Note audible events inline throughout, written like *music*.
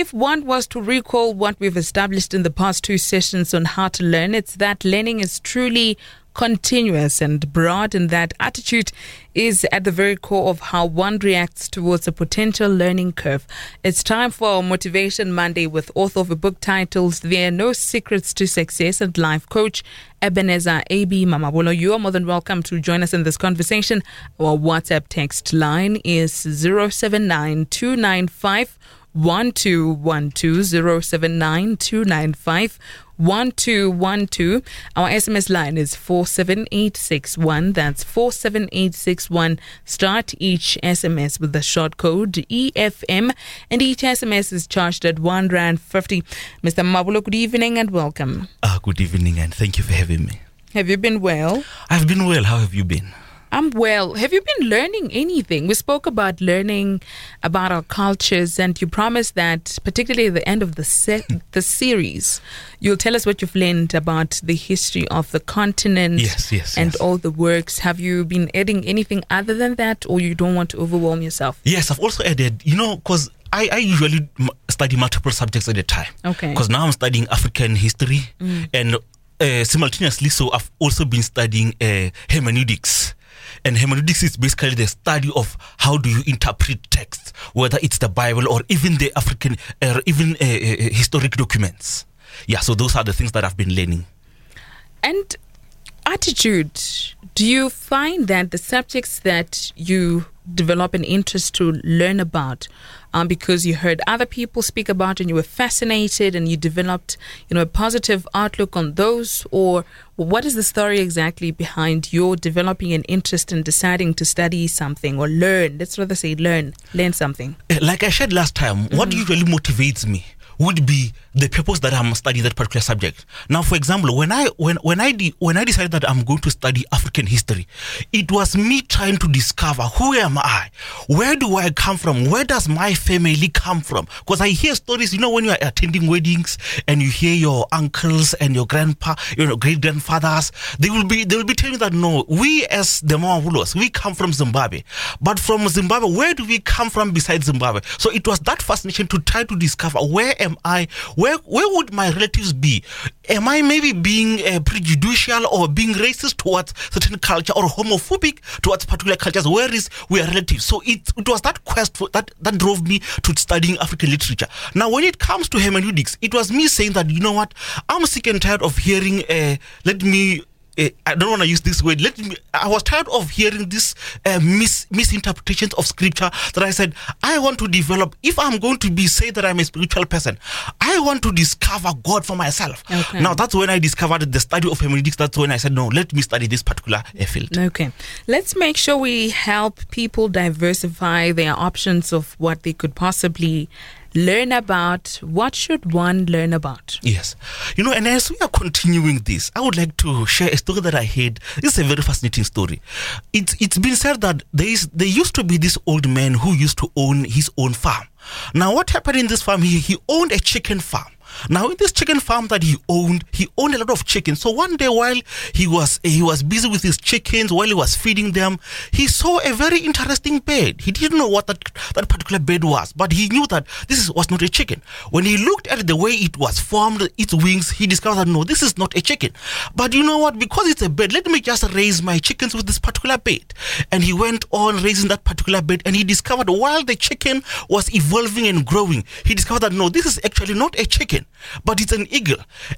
If one was to recall what we've established in the past two sessions on how to learn, it's that learning is truly continuous and broad, and that attitude is at the very core of how one reacts towards a potential learning curve. It's time for Motivation Monday with author of a book titled There Are No Secrets to Success and Life Coach Ebenezer A.B. Mamabolo. You are more than welcome to join us in this conversation. Our WhatsApp text line is 079 295 1212 079 295 1212. Our SMS line is 47861. That's 47861. Start each SMS with the short code EFM, and each SMS is charged at 1 Rand 50. Mr. Mabulo, good evening and welcome. Uh, good evening, and thank you for having me. Have you been well? I've been well. How have you been? I'm well. Have you been learning anything? We spoke about learning about our cultures, and you promised that, particularly at the end of the set, *laughs* the series, you'll tell us what you've learned about the history of the continent Yes, yes, and yes. all the works. Have you been adding anything other than that, or you don't want to overwhelm yourself? Yes, I've also added, you know, because I, I usually m- study multiple subjects at a time. Okay. Because now I'm studying African history, and uh, simultaneously, so I've also been studying uh, hermeneutics. And hermeneutics is basically the study of how do you interpret text, whether it's the Bible or even the African, uh, even uh, uh, historic documents. Yeah, so those are the things that I've been learning. And attitude. Do you find that the subjects that you develop an interest to learn about um, because you heard other people speak about and you were fascinated and you developed you know a positive outlook on those? Or what is the story exactly behind your developing an interest in deciding to study something or learn? Let's rather say learn learn something. Uh, like I said last time, what usually motivates me would be the purpose that I'm studying that particular subject. Now, for example, when I when when I de- when I decided that I'm going to study African history, it was me trying to discover who am I, where do I come from, where does my family come from? Because I hear stories, you know, when you are attending weddings and you hear your uncles and your grandpa, you know, great grandfathers, they will be they will be telling you that no, we as the Mamabolos, we come from Zimbabwe, but from Zimbabwe, where do we come from besides Zimbabwe? So it was that fascination to try to discover where am I, where where would my relatives be? Am I maybe being uh, prejudicial or being racist towards certain culture or homophobic towards particular cultures? Where is we are relatives? So it it was that quest for, that that drove me to studying African literature. Now, when it comes to hermeneutics, it was me saying that you know what, I'm sick and tired of hearing. Uh, let me I don't want to use this word. Let me. I was tired of hearing this uh, mis, misinterpretations of scripture. That I said I want to develop. If I'm going to be say that I'm a spiritual person, I want to discover God for myself. Okay. Now that's when I discovered the study of hermeneutics. That's when I said no. Let me study this particular uh, field. Okay. Let's make sure we help people diversify their options of what they could possibly learn about. What should one learn about? Yes. You know, and as we are continuing this, I would like to share a story that I heard. This is a very fascinating story. It's it's been said that there is there used to be this old man who used to own his own farm. Now what happened in this farm? He he owned a chicken farm. Now in this chicken farm that he owned, he owned a lot of chickens. So one day while he was he was busy with his chickens, while he was feeding them, he saw a very interesting bird. He didn't know what that, that particular bird was, but he knew that this was not a chicken. When he looked at the way it was formed, its wings, he discovered that no, this is not a chicken. But you know what? Because it's a bird, let me just raise my chickens with this particular bird. And he went on raising that particular bird, and he discovered while the chicken was evolving and growing, he discovered that no, this is actually not a chicken, but it's an eagle.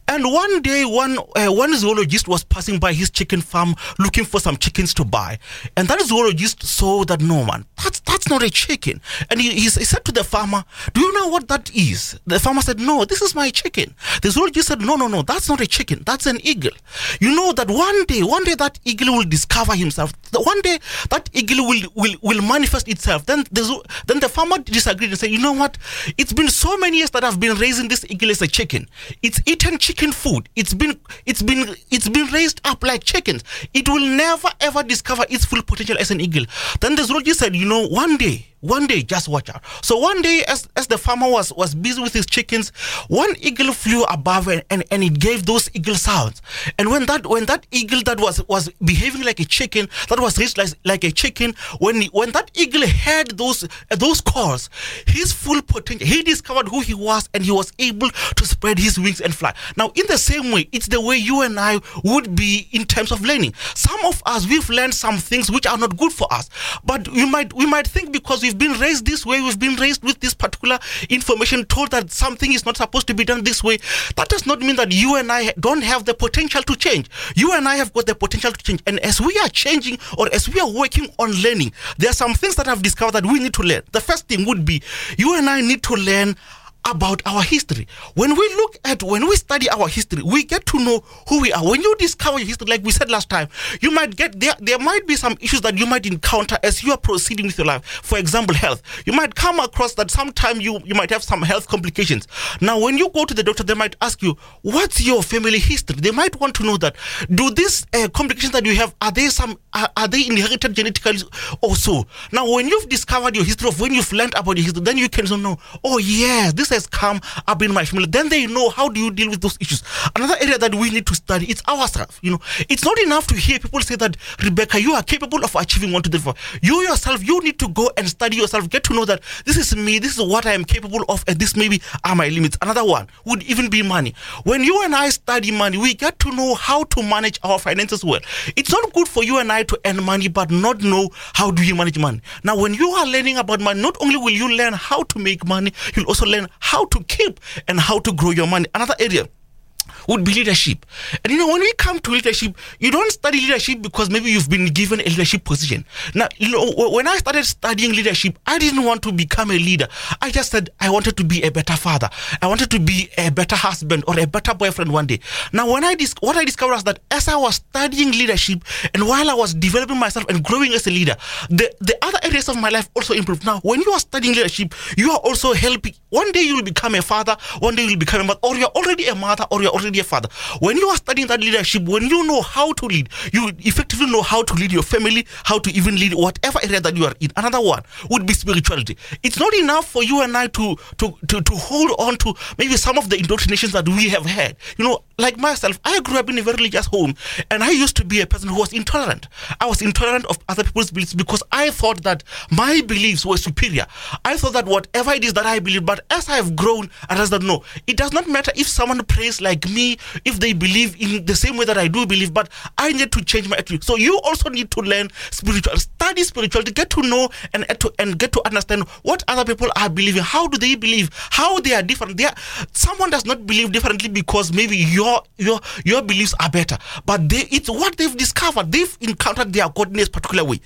And one day, one uh, one zoologist was passing by his chicken farm looking for some chickens to buy, and that zoologist saw that no man, that's that's not a chicken. And he, he, said to the farmer, "Do you know what that is?" The farmer said, "No, this is my chicken." The zoologist said, "No, no, no, that's not a chicken. That's an eagle. You know that one day, one day that eagle will discover himself. One day that eagle will will, will manifest itself." Then the then the farmer disagreed and said, "You know what? It's been so many years that I've been raising this eagle as a chicken. It's eaten chicken food. It's been it's been it's been raised up like chickens. It will never ever discover its full potential as an eagle." Then the zoologist said, "You know, one day." One day, just watch out. So one day, as, as the farmer was, was busy with his chickens, one eagle flew above and, and, and it gave those eagle sounds. And when that when that eagle that was was behaving like a chicken, that was raised like, like a chicken, when when that eagle heard those uh, those calls, his full potential, he discovered who he was and he was able to spread his wings and fly. Now, in the same way, it's the way you and I would be in terms of learning. Some of us we've learned some things which are not good for us, but we might we might think because we've been raised this way, we've been raised with this particular information, told that something is not supposed to be done this way. That does not mean that you and I don't have the potential to change. You and I have got the potential to change, and as we are changing or as we are working on learning, there are some things that I've discovered that we need to learn. The first thing would be you and I need to learn about our history. When we look at, when we study our history, we get to know who we are. When you discover your history, like we said last time, you might get there, there might be some issues that you might encounter as you are proceeding with your life. For example, health. You might come across that sometime you, you might have some health complications. Now, when you go to the doctor, they might ask you, what's your family history? They might want to know that, do these uh, complications that you have, are they some, are, are they inherited genetically or so? Now, when you've discovered your history of when you've learned about your history, then you can know, oh yes, this has come up in my family. Then they know how do you deal with those issues. Another area that we need to study it's ourselves. You know, it's not enough to hear people say that Rebecca, you are capable of achieving one, two, three, four. You yourself, you need to go and study yourself, get to know that this is me, this is what I am capable of, and this maybe are my limits. Another one would even be money. When you and I study money, we get to know how to manage our finances well. It's not good for you and I to earn money but not know how do you manage money. Now, when you are learning about money, not only will you learn how to make money, you'll also learn how to keep and how to grow your money. Another area would be leadership. And you know, when we come to leadership, you don't study leadership because maybe you've been given a leadership position. Now, you know, when I started studying leadership, I didn't want to become a leader. I just said I wanted to be a better father. I wanted to be a better husband or a better boyfriend one day. Now, when I dis- what I discovered was that as I was studying leadership and while I was developing myself and growing as a leader, the, the other areas of my life also improved. Now, when you are studying leadership, you are also helping. One day you will become a father, one day you will become a mother, or you're already a mother, or you're already a father, when you are studying that leadership, when you know how to lead, you effectively know how to lead your family, how to even lead whatever area that you are in. Another one would be spirituality. It's not enough for you and I to to to, to hold on to maybe some of the indoctrinations that we have had. You know, like myself, I grew up in a very religious home, and I used to be a person who was intolerant. I was intolerant of other people's beliefs because I thought that my beliefs were superior. I thought that whatever it is that I believe, but as I have grown, I realized that no, it does not matter if someone prays like me, if they believe in the same way that I do believe, but I need to change my attitude. So you also need to learn spiritual, study spiritual to get to know and to and get to understand what other people are believing. How do they believe? How they are different? They are, someone does not believe differently because maybe your your your beliefs are better, but they it's what they've discovered. They've encountered their God in particular way.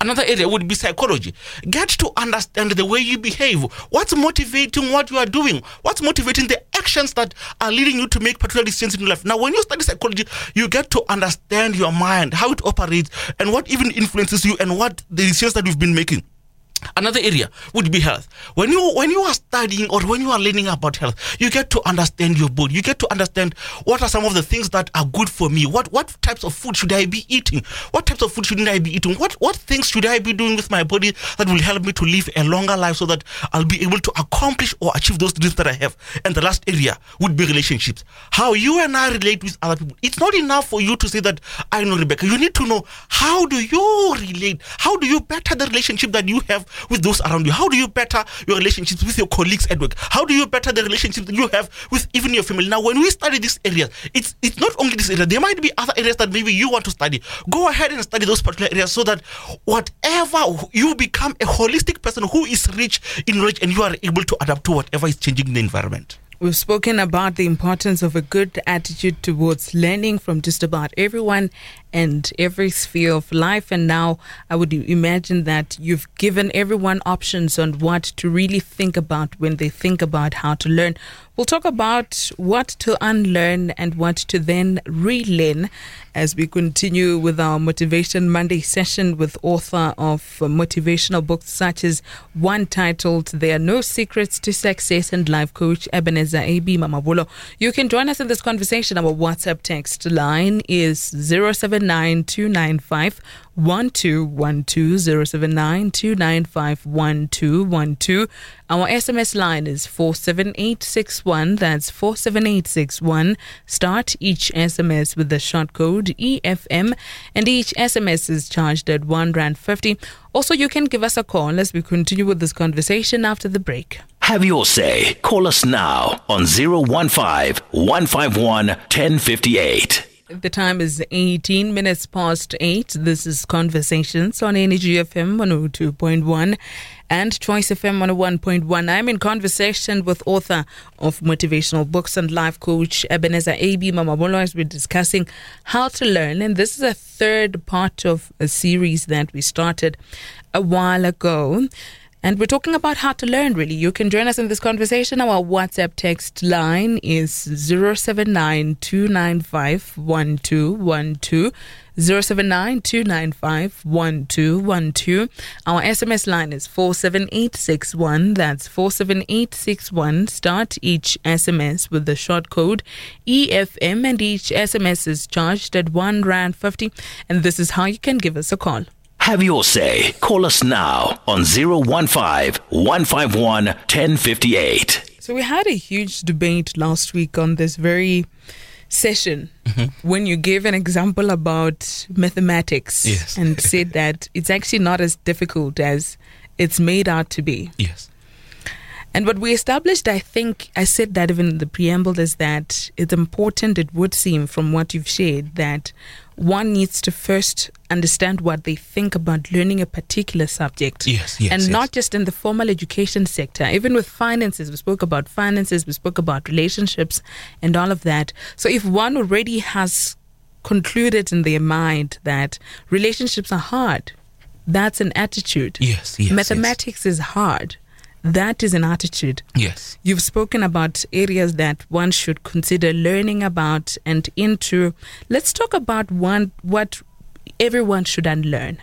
Another area would be psychology. Get to understand the way you behave. What's motivating what you are doing? What's motivating the actions that are leading you to make particular decisions in life? Now, when you study psychology, you get to understand your mind, how it operates, and what even influences you, and what the decisions that you've been making. Another area would be health. When you when you are studying or when you are learning about health, you get to understand your body. You get to understand what are some of the things that are good for me. What what types of food should I be eating? What types of food shouldn't I be eating? What what things should I be doing with my body that will help me to live a longer life so that I'll be able to accomplish or achieve those dreams that I have. And the last area would be relationships. How you and I relate with other people. It's not enough for you to say that I know Rebecca. You need to know how do you relate? How do you better the relationship that you have with those around you? How do you better your relationships with your colleagues at work? How do you better the relationships that you have with even your family? Now, when we study these areas, it's it's not only this area. There might be other areas that maybe you want to study. Go ahead and study those particular areas so that whatever you become a holistic person who is rich in knowledge and you are able to adapt to whatever is changing in the environment. We've spoken about the importance of a good attitude towards learning from just about everyone and every sphere of life. And now I would imagine that you've given everyone options on what to really think about when they think about how to learn. We'll talk about what to unlearn and what to then relearn as we continue with our Motivation Monday session with author of motivational books such as one titled There Are No Secrets to Success and Life Coach Ebenezer AB Mamabolo. You can join us in this conversation. Our WhatsApp text line is 079295 1212 Our SMS line is 47861. That's 47861. Start each SMS with the short code EFM, and each SMS is charged at 1 Rand 50. Also, you can give us a call as we continue with this conversation after the break. Have your say. Call us now on 015 151 1058. The time is 18 minutes past 8. This is Conversations on Energy FM 102.1 and Choice FM 101.1. I'm in conversation with author of motivational books and life coach Ebenezer A.B. Mamabolo as we're discussing how to learn. And this is a third part of a series that we started a while ago. And we're talking about how to learn, really. You can join us in this conversation. Our WhatsApp text line is 079 295 1212. 079 Our SMS line is 47861. That's 47861. Start each SMS with the short code EFM, and each SMS is charged at 1 Rand 50. And this is how you can give us a call. Have your say. Call us now on 015 151 1058. So, we had a huge debate last week on this very session mm-hmm. when you gave an example about mathematics yes. and said that it's actually not as difficult as it's made out to be. Yes. And what we established, I think, I said that even in the preamble, is that it's important, it would seem from what you've shared, that one needs to first understand what they think about learning a particular subject. Yes, yes. And yes. not just in the formal education sector, even with finances. We spoke about finances, we spoke about relationships and all of that. So if one already has concluded in their mind that relationships are hard, that's an attitude. Yes, yes. Mathematics yes. is hard that is an attitude. Yes. You've spoken about areas that one should consider learning about and into. Let's talk about one what everyone should unlearn.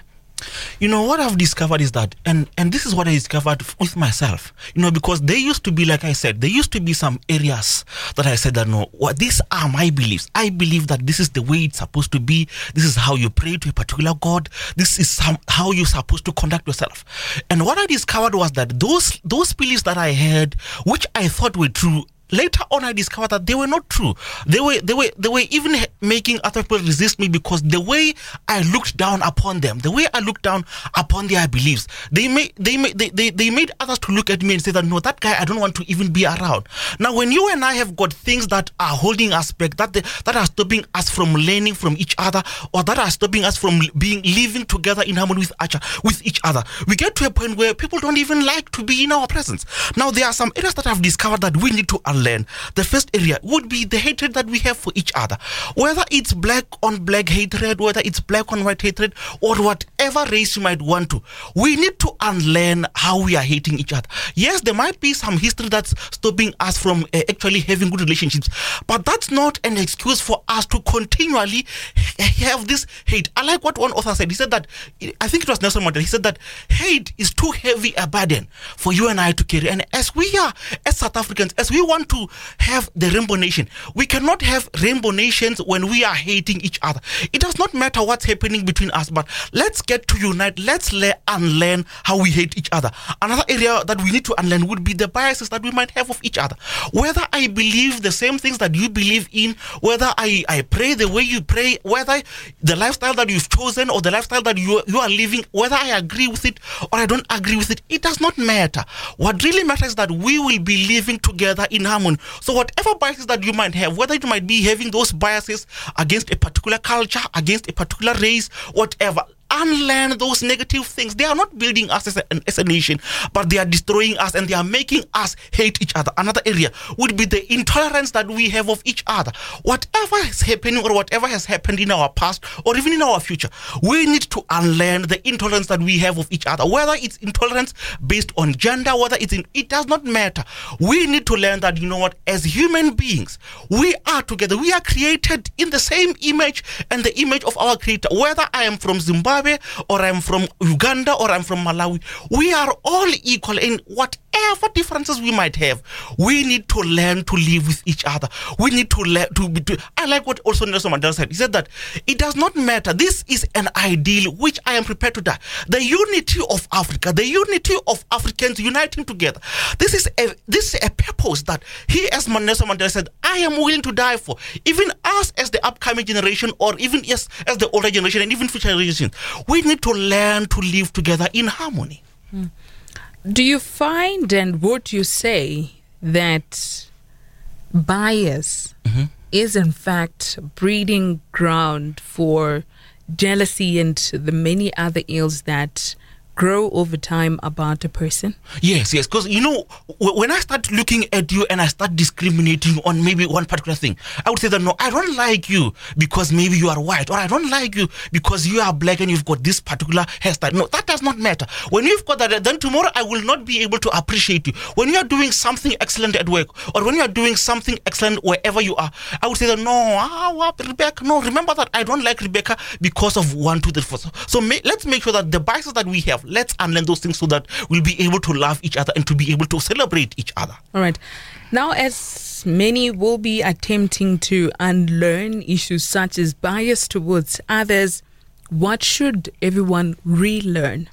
You know what I've discovered is that, and and this is what I discovered with myself. You know, because there used to be, like I said, there used to be some areas that I said that no, what these are my beliefs. I believe that this is the way it's supposed to be. This is how you pray to a particular God. This is some, how you're supposed to conduct yourself. And what I discovered was that those those beliefs that I had, which I thought were true, later on I discovered that they were not true. They were they were they were even making other people resist me because the way I looked down upon them, the way I looked down upon their beliefs, they made they made they, they, they made others to look at me and say that no, that guy I don't want to even be around. Now when you and I have got things that are holding us back, that they, that are stopping us from learning from each other, or that are stopping us from being living together in harmony with each with each other, we get to a point where people don't even like to be in our presence. Now there are some areas that I've discovered that we need to The first area would be the hatred that we have for each other. Whether it's black on black hatred, whether it's black on white hatred, or whatever race you might want to, we need to unlearn how we are hating each other. Yes, there might be some history that's stopping us from uh, actually having good relationships, but that's not an excuse for us to continually have this hate. I like what one author said. He said that, I think it was Nelson Mandela, he said that hate is too heavy a burden for you and I to carry. And as we are, as South Africans, as we want to have the rainbow nation. We cannot have rainbow nations when we are hating each other. It does not matter what's happening between us, but let's get to unite. Let's le- unlearn how we hate each other. Another area that we need to unlearn would be the biases that we might have of each other. Whether I believe the same things that you believe in, whether I, I pray the way you pray, whether the lifestyle that you've chosen or the lifestyle that you, you are living, whether I agree with it or I don't agree with it, it does not matter. What really matters is that we will be living together in harmony. So whatever biases that you might have, whether you might be having those biases against a particular culture, against a particular race, whatever, unlearn those negative things. They are not building us as a, as a, nation, but they are destroying us and they are making us hate each other. Another area would be the intolerance that we have of each other. Whatever is happening or whatever has happened in our past or even in our future, we need to unlearn the intolerance that we have of each other. Whether it's intolerance based on gender, whether it's in, it does not matter. We need to learn that, you know what, as human beings, we are together. We are created in the same image and the image of our creator. Whether I am from Zimbabwe, Zimbabwe or I'm from Uganda or I'm from Malawi. We are all equal in whatever whatever differences we might have, we need to learn to live with each other. We need to learn to be. To, I like what also Nelson Mandela said. He said that it does not matter. This is an ideal which I am prepared to die. The unity of Africa, the unity of Africans uniting together. This is a this is a purpose that he, as Nelson Mandela said, I am willing to die for. Even us as the upcoming generation, or even as as the older generation, and even future generations, we need to learn to live together in harmony. Mm. Do you find and would you say that bias mm-hmm. is in fact breeding ground for jealousy and the many other ills that grow over time about a person? Yes, yes. Because, you know, when I start looking at you and I start discriminating on maybe one particular thing, I would say that no, I don't like you because maybe you are white, or I don't like you because you are black and you've got this particular hairstyle. No, that does not matter. When you've got that, then tomorrow I will not be able to appreciate you. When you are doing something excellent at work, or when you are doing something excellent wherever you are, I would say that no, ah, Rebecca, no, remember that I don't like Rebecca because of one, two, three, four. So, so may, let's make sure that the biases that we have, let's unlearn those things so that we'll be able to love each other and to be able to celebrate each other. All right. Now, as many will be attempting to unlearn issues such as bias towards others, what should everyone relearn?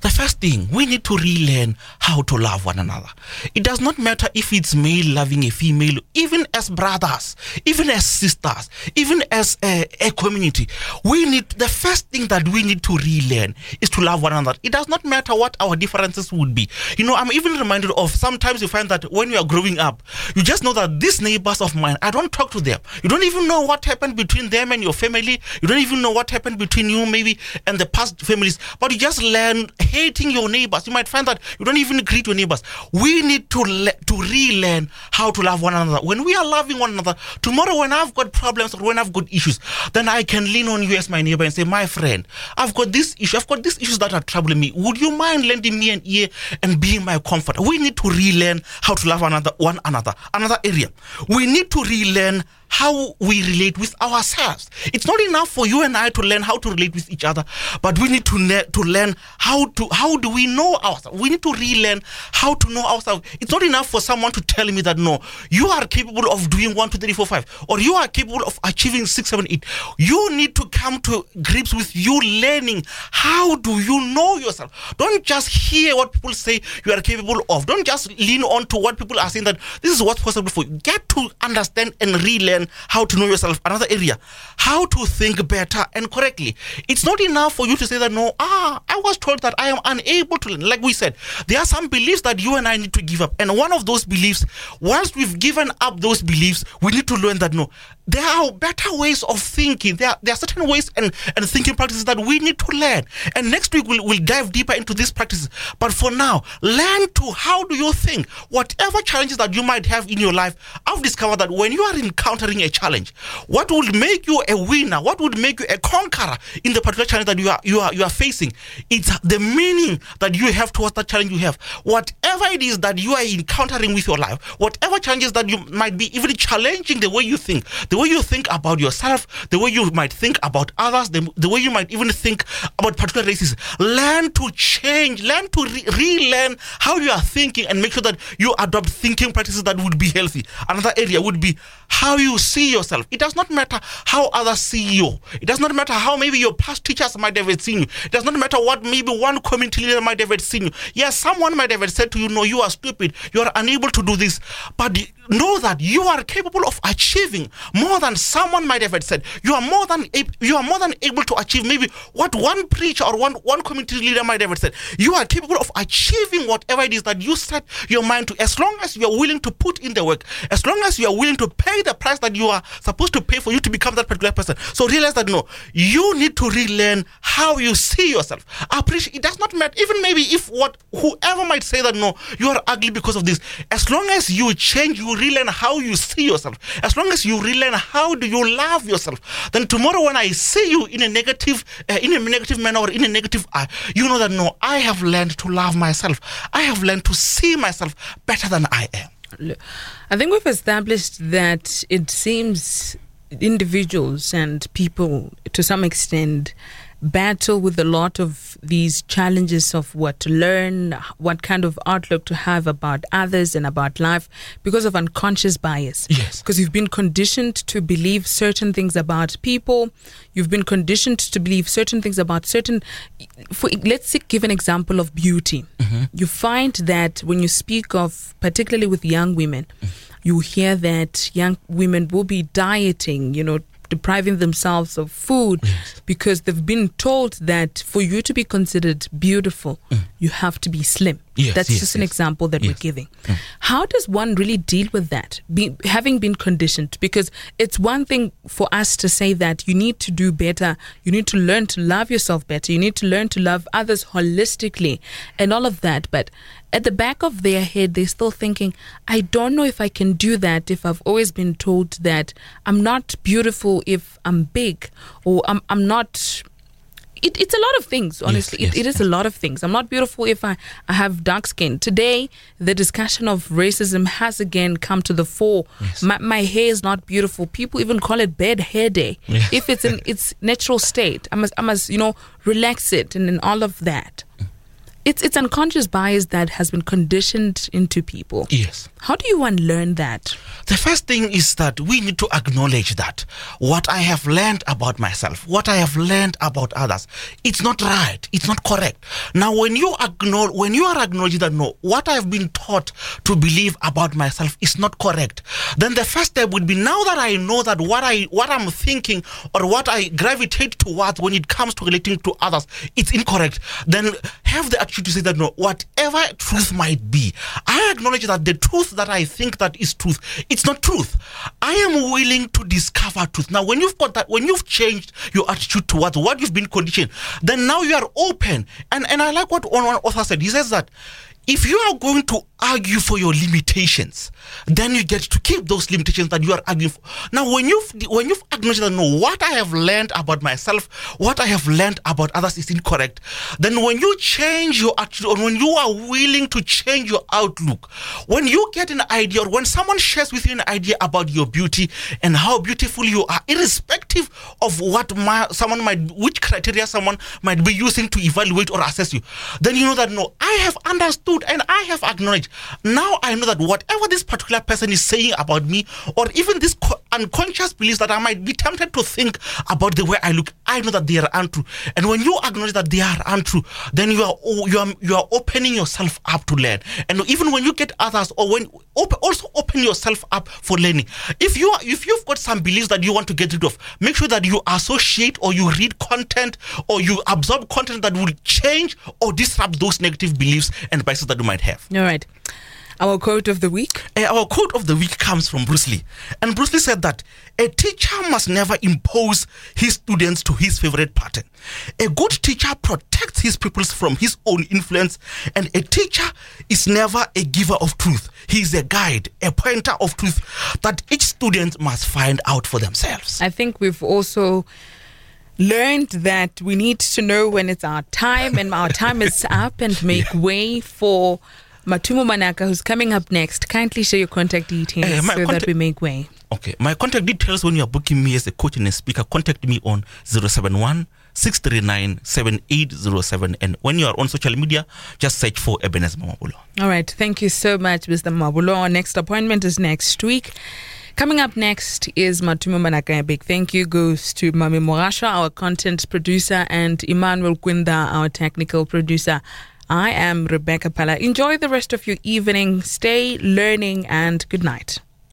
The first thing, we need to relearn how to love one another. It does not matter if it's male loving a female, even as brothers, even as sisters, even as a, a community. We need, the first thing that we need to relearn is to love one another. It does not matter what our differences would be. You know, I'm even reminded of sometimes you find that when you are growing up, you just know that these neighbors of mine, I don't talk to them. You don't even know what happened between them and your family. You don't even know what happened between you maybe and the past families, but you just learn hating your neighbors. You might find that you don't even greet your neighbors. We need to le- to relearn how to love one another. When we are loving one another, tomorrow when I've got problems or when I've got issues, then I can lean on you as my neighbor and say, my friend, I've got this issue. I've got these issues that are troubling me. Would you mind lending me an ear and being my comfort? We need to relearn how to love another one another. Another area. We need to relearn how we relate with ourselves. It's not enough for you and I to learn how to relate with each other, but we need to ne- to learn how to how do we know ourselves. We need to relearn how to know ourselves. It's not enough for someone to tell me that no, you are capable of doing one, two, three, four, five, or you are capable of achieving six, seven, eight. You need to come to grips with you learning how do you know yourself. Don't just hear what people say you are capable of. Don't just lean on to what people are saying that this is what's possible for you. Get to understand and relearn learn how to know yourself. Another area, how to think better and correctly. It's not enough for you to say that, no, ah, I was told that I am unable to learn. Like we said, there are some beliefs that you and I need to give up. And one of those beliefs, once we've given up those beliefs, we need to learn that, no, there are better ways of thinking. There are, there are certain ways and, and thinking practices that we need to learn. And next week, we'll, we'll dive deeper into these practices. But for now, learn to how do you think? Whatever challenges that you might have in your life, I've discovered that when you are encountering a challenge, what would make you a winner, what would make you a conqueror in the particular challenge that you are, you are, you are facing, it's the meaning that you have towards that challenge you have. Whatever it is that you are encountering with your life, whatever challenges that you might be even challenging the way you think, the way you think about yourself, the way you might think about others, the, the way you might even think about particular races. Learn to change, learn to re- relearn how you are thinking and make sure that you adopt thinking practices that would be healthy. Another area would be how you see yourself. It does not matter how others see you. It does not matter how maybe your past teachers might have seen you. It does not matter what maybe one community leader might have seen you. Yes, someone might have said to you, no, you are stupid. You are unable to do this. But know that you are capable of achieving more than someone might have said. You are more than you are more than able to achieve maybe what one preacher or one one community leader might have said. You are capable of achieving whatever it is that you set your mind to, as long as you are willing to put in the work, as long as you are willing to pay the price that you are supposed to pay for you to become that particular person. So realize that no, you need to relearn how you see yourself. Appreciate it does not matter. Even maybe if what whoever might say that no, you are ugly because of this. As long as you change, you relearn how you see yourself. As long as you relearn how do you love yourself, then tomorrow when I see you in a negative, uh, in a negative manner or in a negative eye, you know that no, I have learned to love myself. I have learned to see myself better than I am. I think we've established that it seems individuals and people, to some extent, battle with a lot of these challenges of what to learn, what kind of outlook to have about others and about life because of unconscious bias. Yes. Because you've been conditioned to believe certain things about people, you've been conditioned to believe certain things about certain. For, let's give an example of beauty. Mm-hmm. You find that when you speak of, particularly with young women, mm-hmm. you hear that young women will be dieting, you know, depriving themselves of food because they've been told that for you to be considered beautiful, mm. you have to be slim. Yes, That's yes, just an yes. example that we're giving. How does one really deal with that? Be, having been conditioned, because it's one thing for us to say that you need to do better, you need to learn to love yourself better, you need to learn to love others holistically, and all of that. But at the back of their head, they're still thinking, I don't know if I can do that if I've always been told that I'm not beautiful if I'm big, or I'm, I'm not it, it's a lot of things honestly. Yes, it, it is a lot of things. I'm not beautiful if I, I have dark skin. Today the discussion of racism has again come to the fore. Yes. my, my hair is not beautiful. People even call it bad hair day. Yes. if it's in its natural state i must i must you know relax it and, and all of that it's it's unconscious bias that has been conditioned into people Yes. how do you unlearn that The first thing is that we need to acknowledge that what I have learned about myself, what I have learned about others, it's not right. It's not correct. Now, when you acknowledge, when you are acknowledging that no, what I have been taught to believe about myself is not correct, then the first step would be now that I know that what I what I'm thinking or what I gravitate towards when it comes to relating to others, it's incorrect. Then have the attitude to say that no, whatever truth might be, I acknowledge that the truth that I think that is truth, it's not truth. I am willing to discover truth. Now, when you've got that, when you've changed your attitude towards what you've been conditioned, then now you are open. And and I like what one author said. He says that if you are going to argue for your limitations, then you get to keep those limitations that you are arguing for. Now, when you've when you've acknowledged that no, what I have learned about myself, what I have learned about others is incorrect, then when you change your attitude, or when you are willing to change your outlook, when you get an idea, or when someone shares with you an idea about your beauty and how beautiful you are, irrespective of what my, someone might, which criteria someone might be using to evaluate or assess you, then you know that no, I have understood and I have acknowledged. Now I know that whatever this particular person is saying about me, or even this co- unconscious beliefs that I might be tempted to think about the way I look, I know that they are untrue. And when you acknowledge that they are untrue, then you are you are you are opening yourself up to learn. And even when you get others, or when op- also open yourself up for learning. If you are, if you've got some beliefs that you want to get rid of, make sure that you associate or you read content or you absorb content that will change or disrupt those negative beliefs and biases that you might have. all right our quote of the week Uh, our quote of the week comes from Bruce Lee. And Bruce Lee said that a teacher must never impose his students to his favorite pattern. A good teacher protects his pupils from his own influence, and a teacher is never a giver of truth. He is a guide, a pointer of truth that each student must find out for themselves. I think we've also learned that we need to know when it's our time and our time is up and make *laughs* way for Matumo Manaka, who's coming up next. Kindly share your contact details eh, my so that we make way. Okay, my contact details when you are booking me as a coach and a speaker, contact me on 071 639 7807. And when you are on social media, just search for Ebenezer Mamabolo. All right. Thank you so much, Mr. Mabulo. Our next appointment is next week. Coming up next is Matumo Manaka. A big thank you goes to Mami Morasha, our content producer, and Emmanuel Quinda, our technical producer. I am Rebecca Pala. Enjoy the rest of your evening. Stay learning and good night.